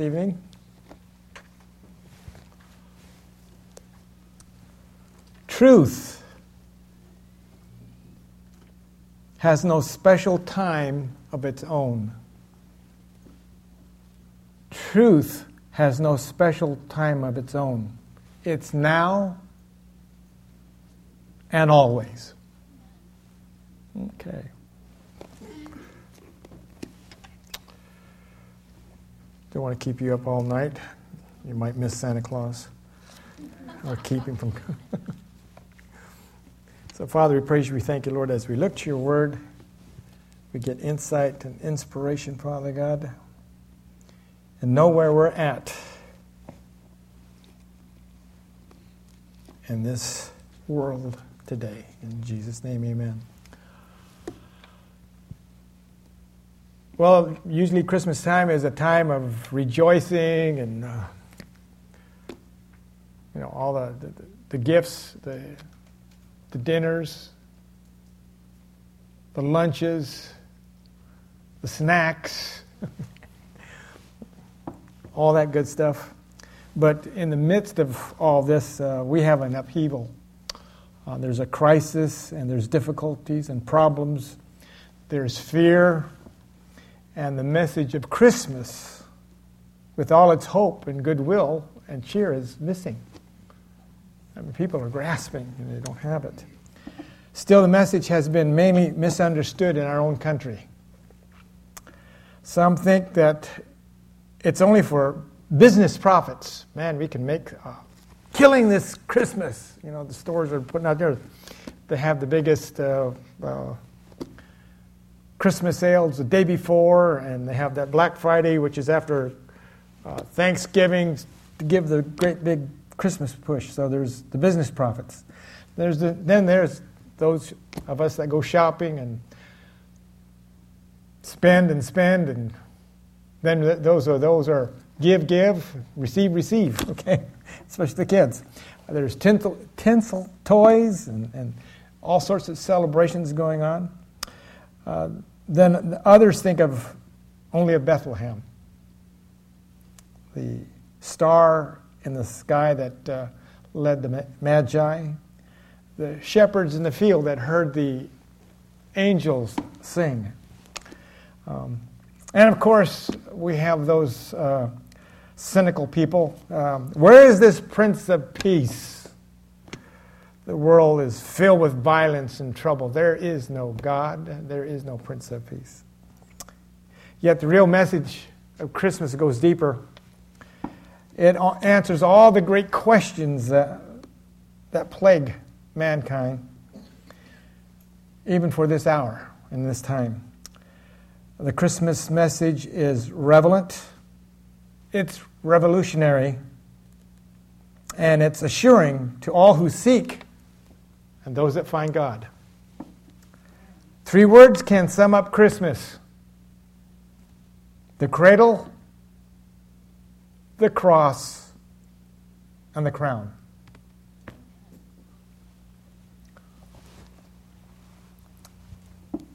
evening. Truth has no special time of its own. Truth has no special time of its own. It's now and always. Okay. Don't want to keep you up all night. You might miss Santa Claus or keep him from. coming. so, Father, we praise you. We thank you, Lord, as we look to your word. We get insight and inspiration, Father God, and know where we're at in this world today. In Jesus' name, amen. Well, usually Christmas time is a time of rejoicing and uh, you know all the, the, the gifts, the the dinners, the lunches, the snacks, all that good stuff. But in the midst of all this, uh, we have an upheaval. Uh, there's a crisis, and there's difficulties and problems. There's fear, and the message of Christmas, with all its hope and goodwill and cheer, is missing. I mean, people are grasping and they don't have it. Still, the message has been mainly misunderstood in our own country. Some think that it's only for business profits. Man, we can make killing this Christmas. You know, the stores are putting out there. They have the biggest uh, uh, Christmas sales the day before, and they have that Black Friday, which is after uh, Thanksgiving, to give the great big Christmas push. So there's the business profits. There's the, then there's those of us that go shopping and spend and spend, and then those are those are give, give, receive, receive. Okay, especially the kids. There's tinsel, tinsel toys and, and all sorts of celebrations going on. Uh, then others think of only of Bethlehem, the star in the sky that uh, led the Magi, the shepherds in the field that heard the angels sing. Um, and of course, we have those uh, cynical people. Um, where is this Prince of Peace? The world is filled with violence and trouble. There is no God, there is no Prince of Peace. Yet the real message of Christmas goes deeper. It answers all the great questions that, that plague mankind, even for this hour and this time. The Christmas message is relevant, it's revolutionary, and it's assuring to all who seek and those that find God. Three words can sum up Christmas the cradle, the cross, and the crown.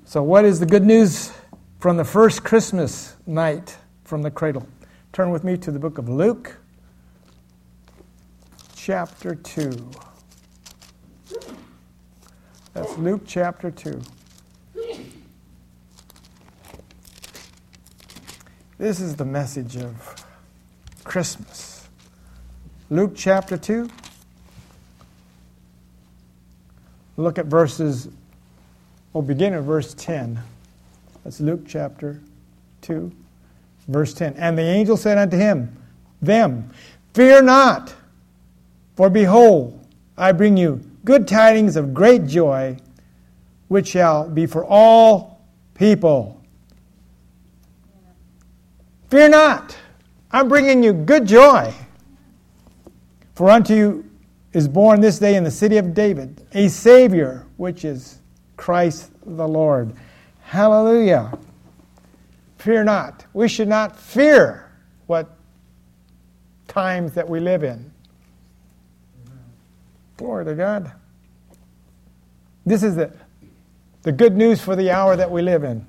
So, what is the good news from the first Christmas night from the cradle? Turn with me to the book of Luke, chapter 2. That's Luke chapter 2. This is the message of Christmas. Luke chapter 2. Look at verses, we'll begin at verse 10. That's Luke chapter 2, verse 10. And the angel said unto him, Them, fear not, for behold, I bring you good tidings of great joy, which shall be for all people. Fear not, I'm bringing you good joy. For unto you is born this day in the city of David a Savior, which is Christ the Lord. Hallelujah. Fear not. We should not fear what times that we live in. Glory to God. This is the, the good news for the hour that we live in.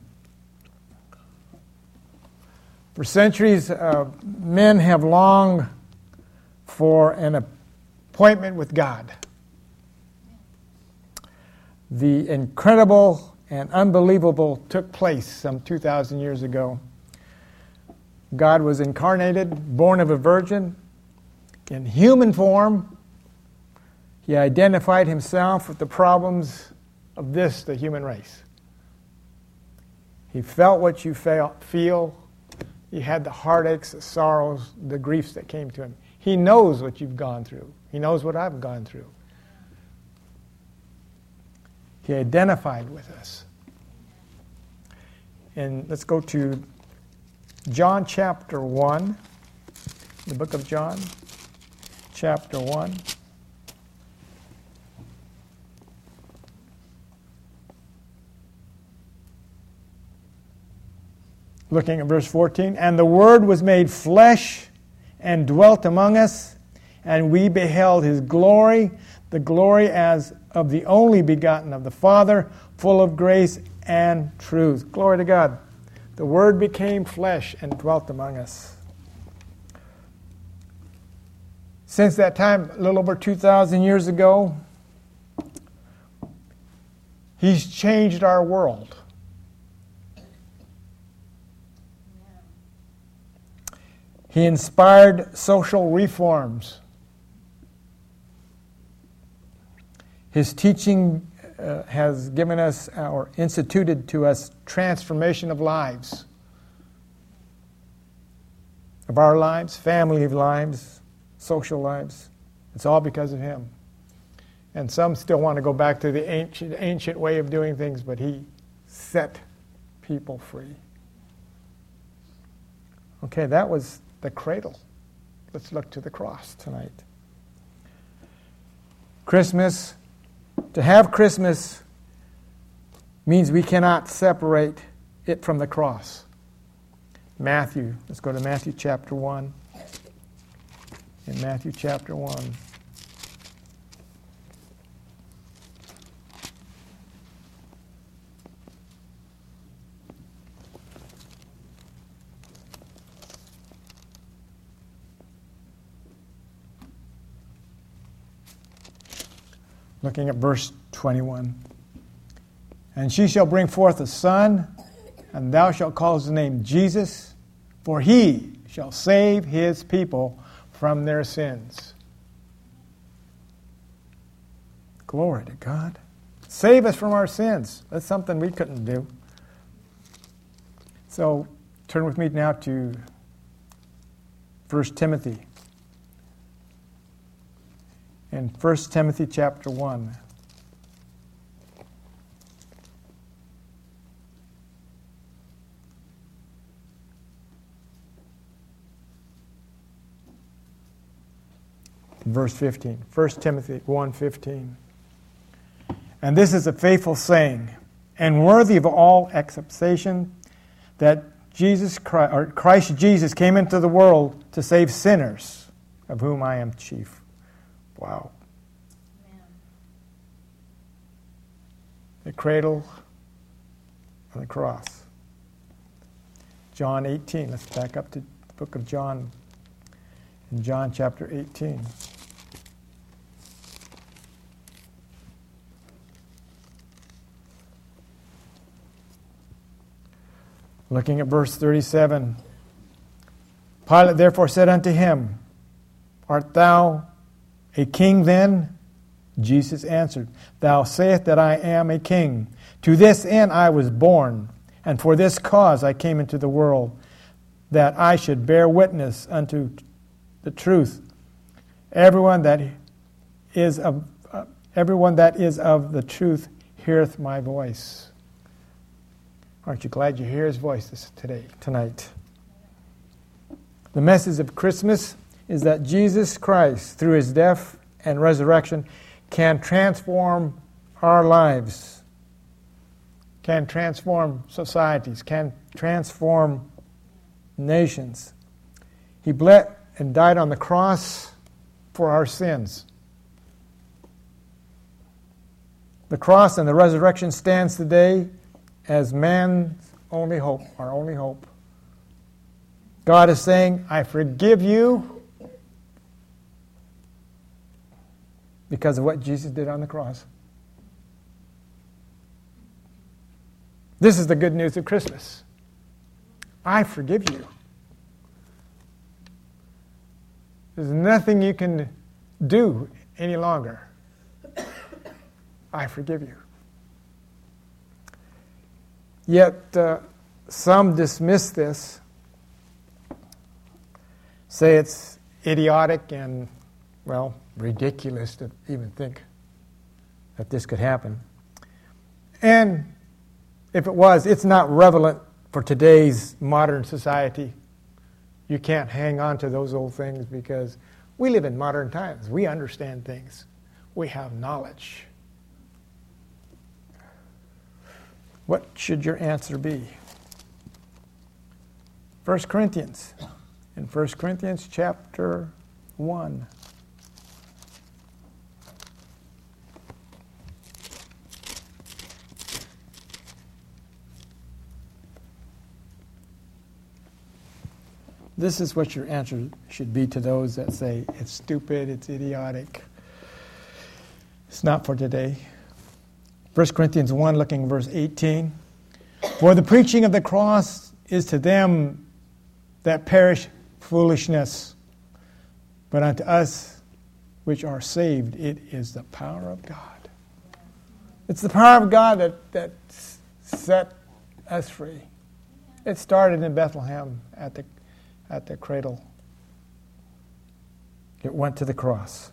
For centuries, uh, men have longed for an appointment with God. The incredible and unbelievable took place some 2,000 years ago. God was incarnated, born of a virgin, in human form. He identified himself with the problems of this, the human race. He felt what you feel. He had the heartaches, the sorrows, the griefs that came to him. He knows what you've gone through. He knows what I've gone through. He identified with us. And let's go to John chapter 1, the book of John, chapter 1. Looking at verse 14, and the Word was made flesh and dwelt among us, and we beheld his glory, the glory as of the only begotten of the Father, full of grace and truth. Glory to God. The Word became flesh and dwelt among us. Since that time, a little over 2,000 years ago, He's changed our world. He inspired social reforms. His teaching uh, has given us or instituted to us transformation of lives, of our lives, family lives, social lives. It's all because of him. And some still want to go back to the ancient, ancient way of doing things, but he set people free. Okay, that was the cradle. Let's look to the cross tonight. Christmas to have Christmas means we cannot separate it from the cross. Matthew, let's go to Matthew chapter 1. In Matthew chapter 1. Looking at verse 21. And she shall bring forth a son, and thou shalt call his name Jesus, for he shall save his people from their sins. Glory to God. Save us from our sins. That's something we couldn't do. So turn with me now to 1 Timothy in 1 Timothy chapter 1. Verse 15. 1 Timothy 1:15. And this is a faithful saying and worthy of all acceptation that Jesus Christ, Christ Jesus came into the world to save sinners, of whom I am chief. Wow. The cradle and the cross. John 18. Let's back up to the book of John. In John chapter 18. Looking at verse 37. Pilate therefore said unto him, Art thou a king then? Jesus answered, Thou sayest that I am a king. To this end I was born, and for this cause I came into the world, that I should bear witness unto the truth. Everyone that is of uh, everyone that is of the truth heareth my voice. Aren't you glad you hear his voice this, today, tonight? The message of Christmas is that Jesus Christ, through his death and resurrection, can transform our lives, can transform societies, can transform nations. He bled and died on the cross for our sins. The cross and the resurrection stands today as man's only hope, our only hope. God is saying, I forgive you because of what Jesus did on the cross. This is the good news of Christmas. I forgive you. There's nothing you can do any longer. I forgive you. Yet uh, some dismiss this, say it's idiotic and, well, ridiculous to even think that this could happen. And if it was, it's not relevant for today's modern society. You can't hang on to those old things because we live in modern times. We understand things, we have knowledge. What should your answer be? 1 Corinthians. In 1 Corinthians chapter 1. This is what your answer should be to those that say it's stupid, it's idiotic. It's not for today. 1 Corinthians 1, looking verse 18. For the preaching of the cross is to them that perish foolishness, but unto us which are saved, it is the power of God. It's the power of God that, that set us free. It started in Bethlehem at the at the cradle. It went to the cross.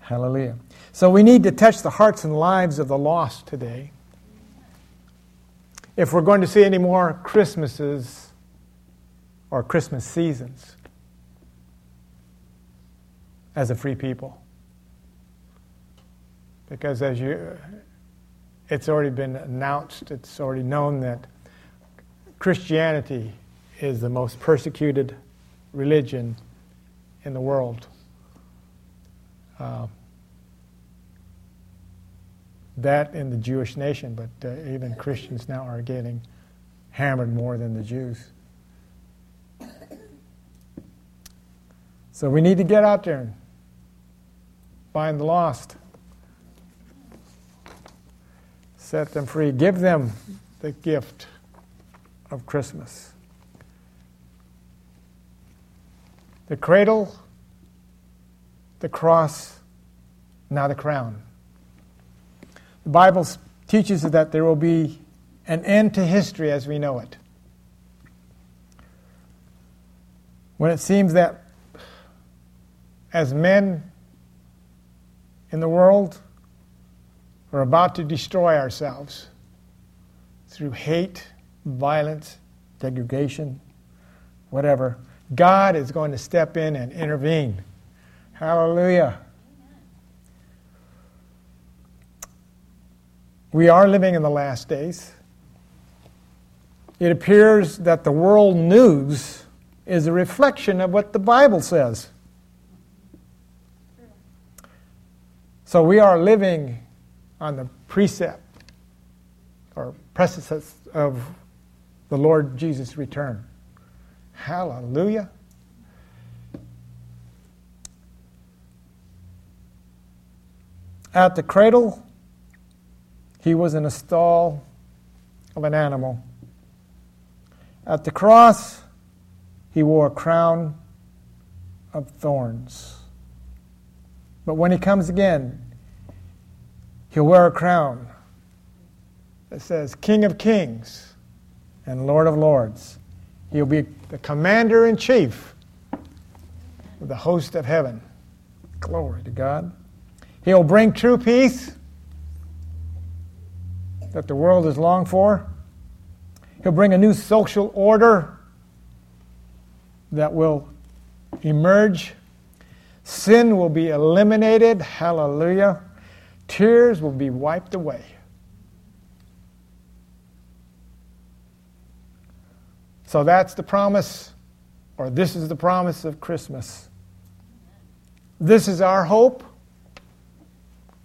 Hallelujah. So we need to touch the hearts and lives of the lost today. If we're going to see any more Christmases or Christmas seasons as a free people. Because as you it's already been announced, it's already known that Christianity is the most persecuted religion in the world. Uh, that in the Jewish nation, but uh, even Christians now are getting hammered more than the Jews. So we need to get out there and find the lost, set them free, give them the gift of Christmas. The cradle, the cross, now the crown. The Bible teaches that there will be an end to history as we know it. When it seems that as men in the world, we're about to destroy ourselves through hate, violence, degradation, whatever. God is going to step in and intervene. Hallelujah. We are living in the last days. It appears that the world news is a reflection of what the Bible says. So we are living on the precept or precipice of the Lord Jesus' return. Hallelujah. At the cradle, he was in a stall of an animal. At the cross, he wore a crown of thorns. But when he comes again, he'll wear a crown that says King of Kings and Lord of Lords. He'll be the commander in chief of the host of heaven. Glory to God. He'll bring true peace that the world has longed for. He'll bring a new social order that will emerge. Sin will be eliminated. Hallelujah. Tears will be wiped away. So that's the promise, or this is the promise of Christmas. This is our hope.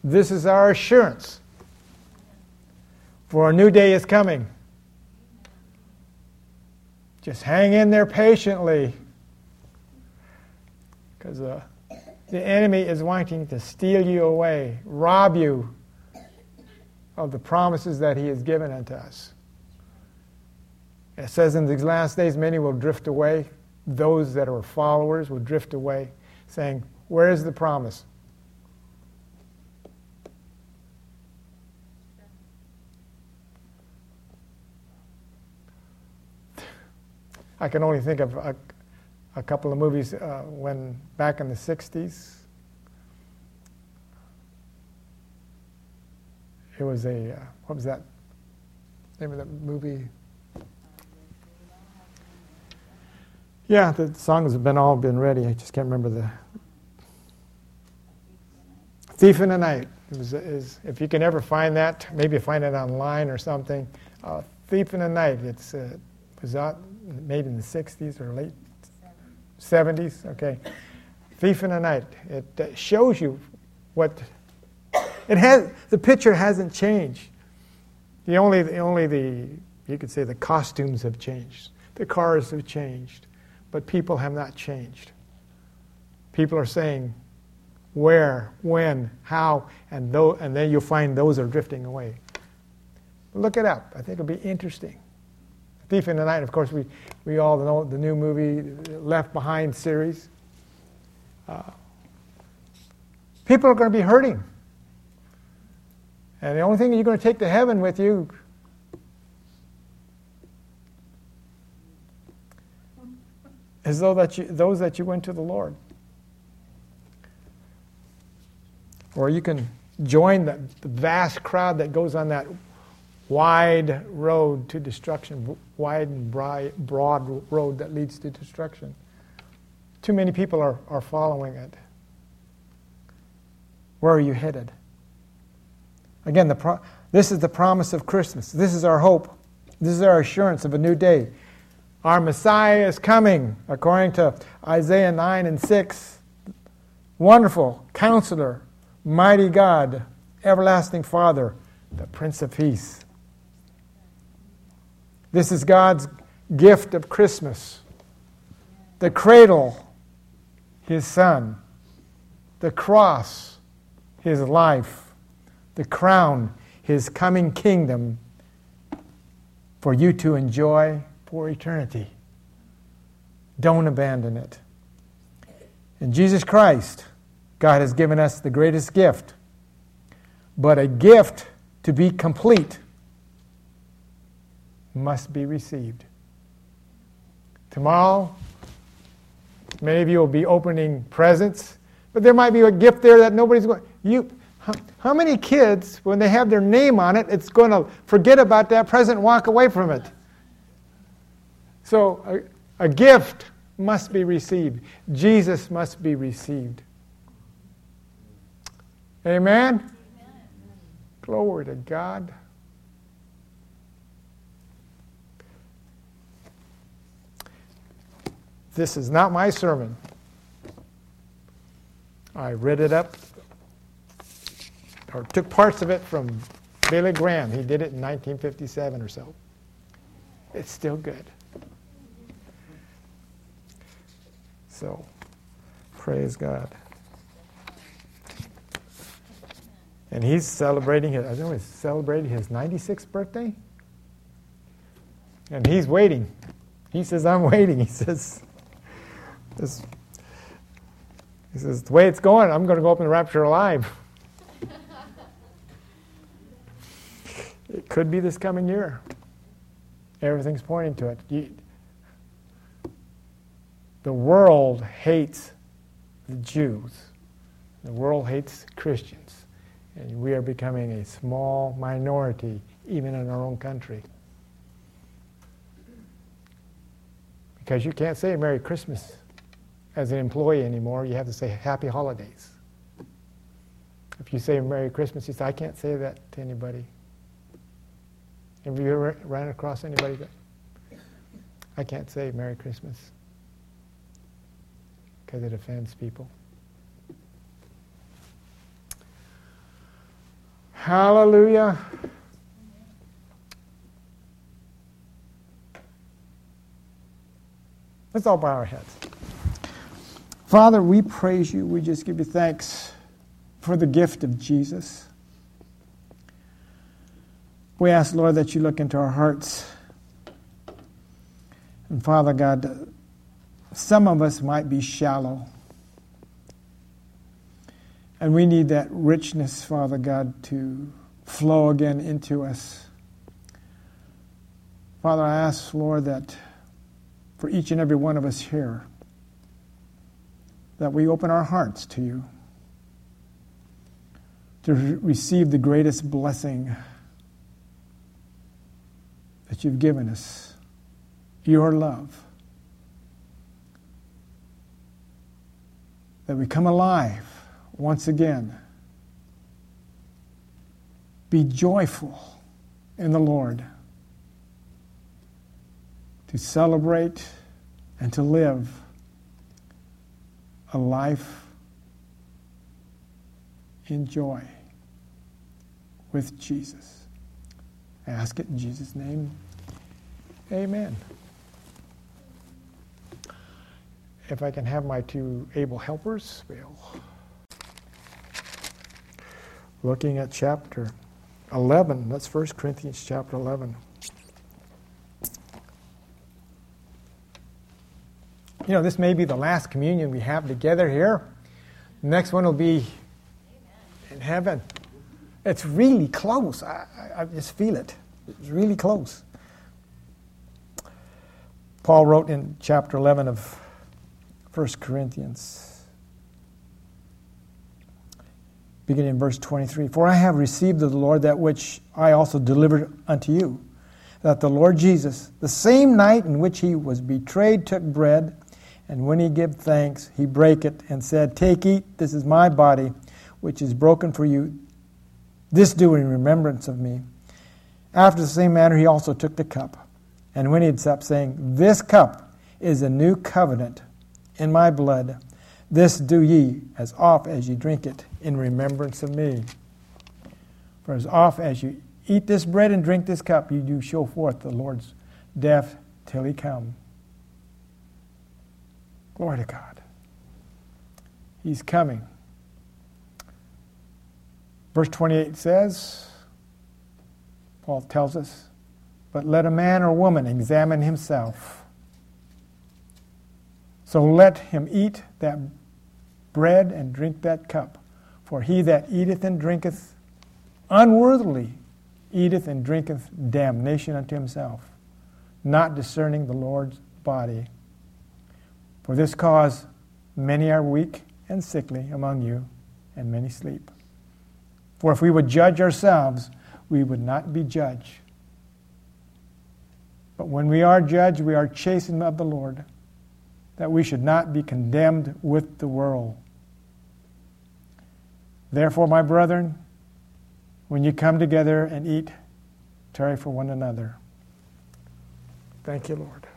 This is our assurance. For a new day is coming. Just hang in there patiently. Because uh, the enemy is wanting to steal you away, rob you of the promises that he has given unto us. It says in these last days, many will drift away. Those that are followers will drift away, saying, Where is the promise? I can only think of a, a couple of movies uh, when back in the 60s. It was a, uh, what was that name of that movie? Yeah, the songs have been all been ready. I just can't remember the. Thief in the Night. Is, if you can ever find that, maybe find it online or something. Uh, Thief in the Night. It's uh, was out made in the 60s or late 70s. Okay, Thief in the Night. It uh, shows you what it has. The picture hasn't changed. The only, the only the you could say the costumes have changed. The cars have changed but people have not changed. People are saying where, when, how, and, though, and then you'll find those are drifting away. Look it up. I think it'll be interesting. Thief in the Night, of course, we, we all know the new movie, Left Behind series. Uh, people are going to be hurting. And the only thing you're going to take to heaven with you as though that you, those that you went to the Lord. Or you can join the, the vast crowd that goes on that wide road to destruction, wide and broad road that leads to destruction. Too many people are, are following it. Where are you headed? Again, the pro- this is the promise of Christmas. This is our hope. This is our assurance of a new day. Our Messiah is coming, according to Isaiah 9 and 6. Wonderful counselor, mighty God, everlasting Father, the Prince of Peace. This is God's gift of Christmas. The cradle, his son. The cross, his life. The crown, his coming kingdom for you to enjoy for eternity. Don't abandon it. In Jesus Christ, God has given us the greatest gift, but a gift to be complete must be received. Tomorrow, many of you will be opening presents, but there might be a gift there that nobody's going. You, how, how many kids, when they have their name on it, it's going to forget about that present and walk away from it? So a, a gift must be received. Jesus must be received. Amen? Amen? Glory to God. This is not my sermon. I read it up or took parts of it from Billy Graham. He did it in 1957 or so. It's still good. So, praise God. And he's celebrating his, I know he's celebrating his 96th birthday. And he's waiting. He says, I'm waiting. He says, this, he says, the way it's going, I'm going to go up in the rapture alive. it could be this coming year. Everything's pointing to it. You, the world hates the Jews. The world hates Christians. And we are becoming a small minority, even in our own country. Because you can't say Merry Christmas as an employee anymore. You have to say Happy Holidays. If you say Merry Christmas, you say, I can't say that to anybody. Have you ever ran across anybody that I can't say Merry Christmas? Because it offends people. Hallelujah. Let's all bow our heads. Father, we praise you. We just give you thanks for the gift of Jesus. We ask, Lord, that you look into our hearts. And Father God, some of us might be shallow. And we need that richness, Father God, to flow again into us. Father, I ask, Lord, that for each and every one of us here, that we open our hearts to you to re- receive the greatest blessing that you've given us your love. That we come alive once again. Be joyful in the Lord to celebrate and to live a life in joy with Jesus. I ask it in Jesus' name. Amen. If I can have my two able helpers, Bill. Looking at chapter 11, that's 1 Corinthians chapter 11. You know, this may be the last communion we have together here. The next one will be in heaven. It's really close. I, I, I just feel it. It's really close. Paul wrote in chapter 11 of 1 Corinthians, beginning in verse 23 For I have received of the Lord that which I also delivered unto you, that the Lord Jesus, the same night in which he was betrayed, took bread. And when he gave thanks, he brake it and said, Take, eat, this is my body, which is broken for you. This do in remembrance of me. After the same manner, he also took the cup. And when he had supped, saying, This cup is a new covenant in my blood. This do ye as oft as ye drink it in remembrance of me. For as oft as you eat this bread and drink this cup, you do show forth the Lord's death till he come. Glory to God. He's coming. Verse 28 says, Paul tells us, but let a man or woman examine himself. So let him eat that bread and drink that cup. For he that eateth and drinketh unworthily eateth and drinketh damnation unto himself, not discerning the Lord's body. For this cause many are weak and sickly among you, and many sleep. For if we would judge ourselves, we would not be judged. But when we are judged, we are chastened of the Lord, that we should not be condemned with the world. Therefore, my brethren, when you come together and eat, tarry for one another. Thank you, Lord.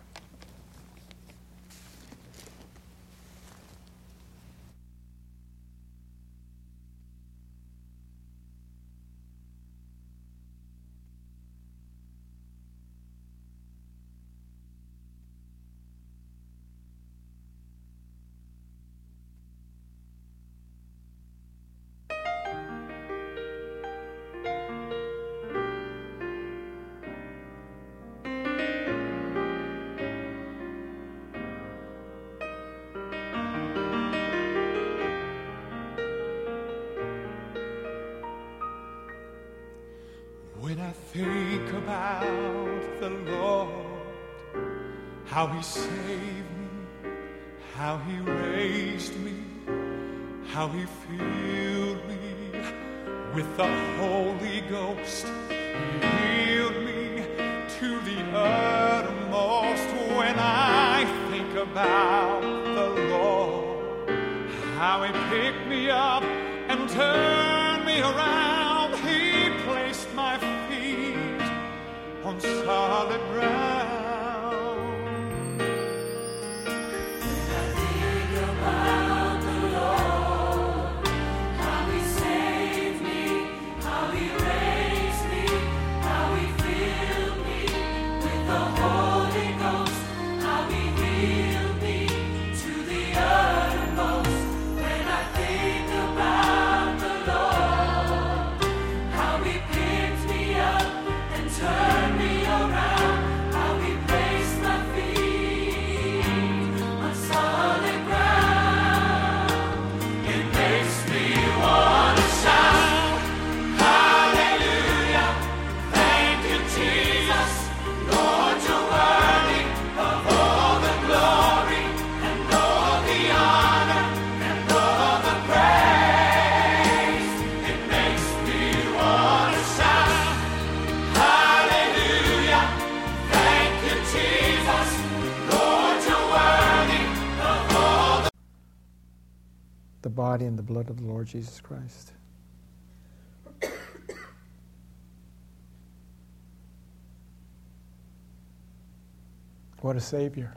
When I think about the Lord, how He saved me, how He raised me, how He filled me with the Holy Ghost, He healed me to the uttermost. When I think about the Lord, how He picked me up and turned me around, on solid ground. Jesus Christ. What a Savior.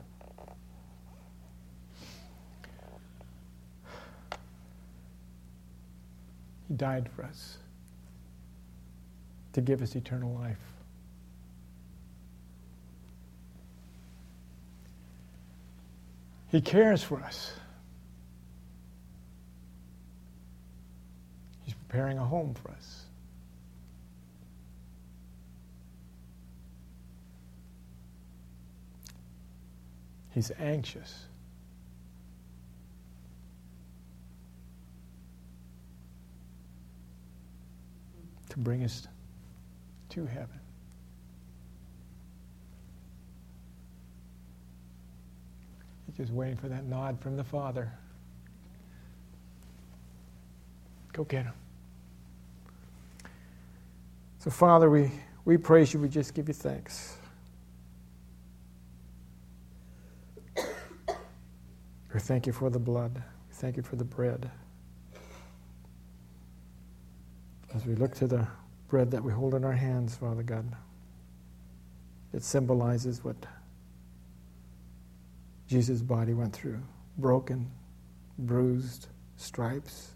He died for us to give us eternal life. He cares for us. He's preparing a home for us. He's anxious. To bring us to heaven. He's just waiting for that nod from the Father. Go get him. So, Father, we, we praise you. We just give you thanks. We thank you for the blood. We thank you for the bread. As we look to the bread that we hold in our hands, Father God, it symbolizes what Jesus' body went through broken, bruised, stripes,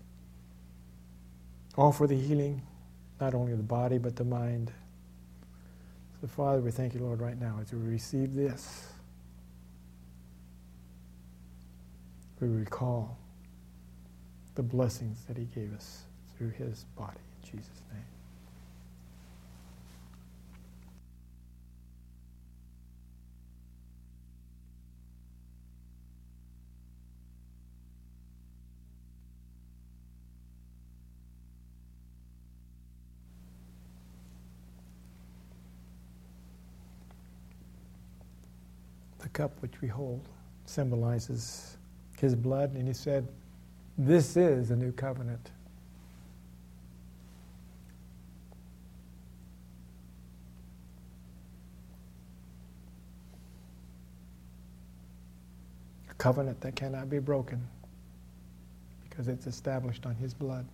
all for the healing, not only the body, but the mind. So, Father, we thank you, Lord, right now as we receive this. we recall the blessings that he gave us through his body. In Jesus' name. The cup which we hold symbolizes his blood, and he said, This is a new covenant. A covenant that cannot be broken because it's established on his blood.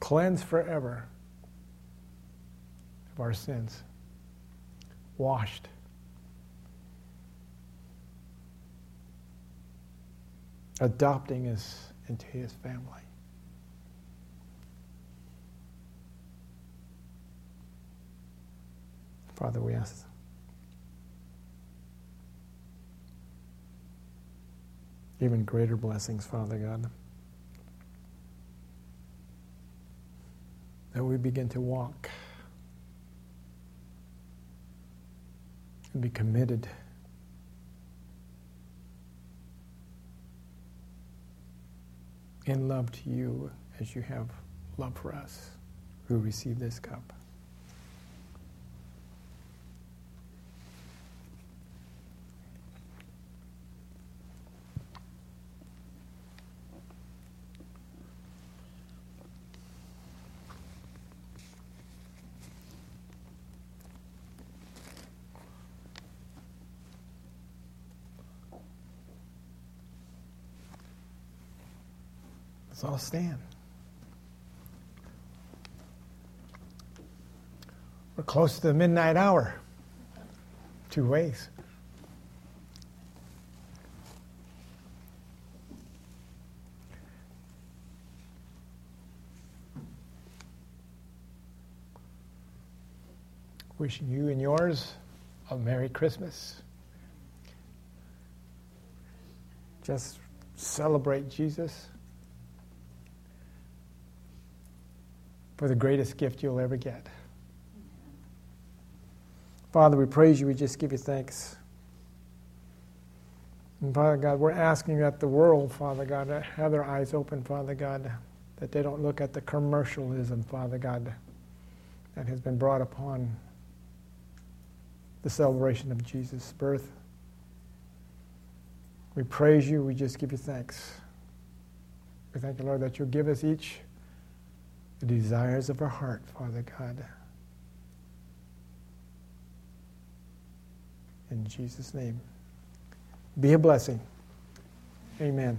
Cleansed forever of our sins, washed adopting us into his family. Father, we ask. Even greater blessings, Father God. That we begin to walk and be committed in love to you as you have love for us who receive this cup. Let's all stand. We're close to the midnight hour. Two ways. Wishing you and yours a Merry Christmas. Just celebrate Jesus. For the greatest gift you'll ever get. Father, we praise you. We just give you thanks. And Father God, we're asking that the world, Father God, have their eyes open, Father God, that they don't look at the commercialism, Father God, that has been brought upon the celebration of Jesus' birth. We praise you. We just give you thanks. We thank you, Lord, that you'll give us each the desires of our heart, Father God. In Jesus' name. Be a blessing. Amen.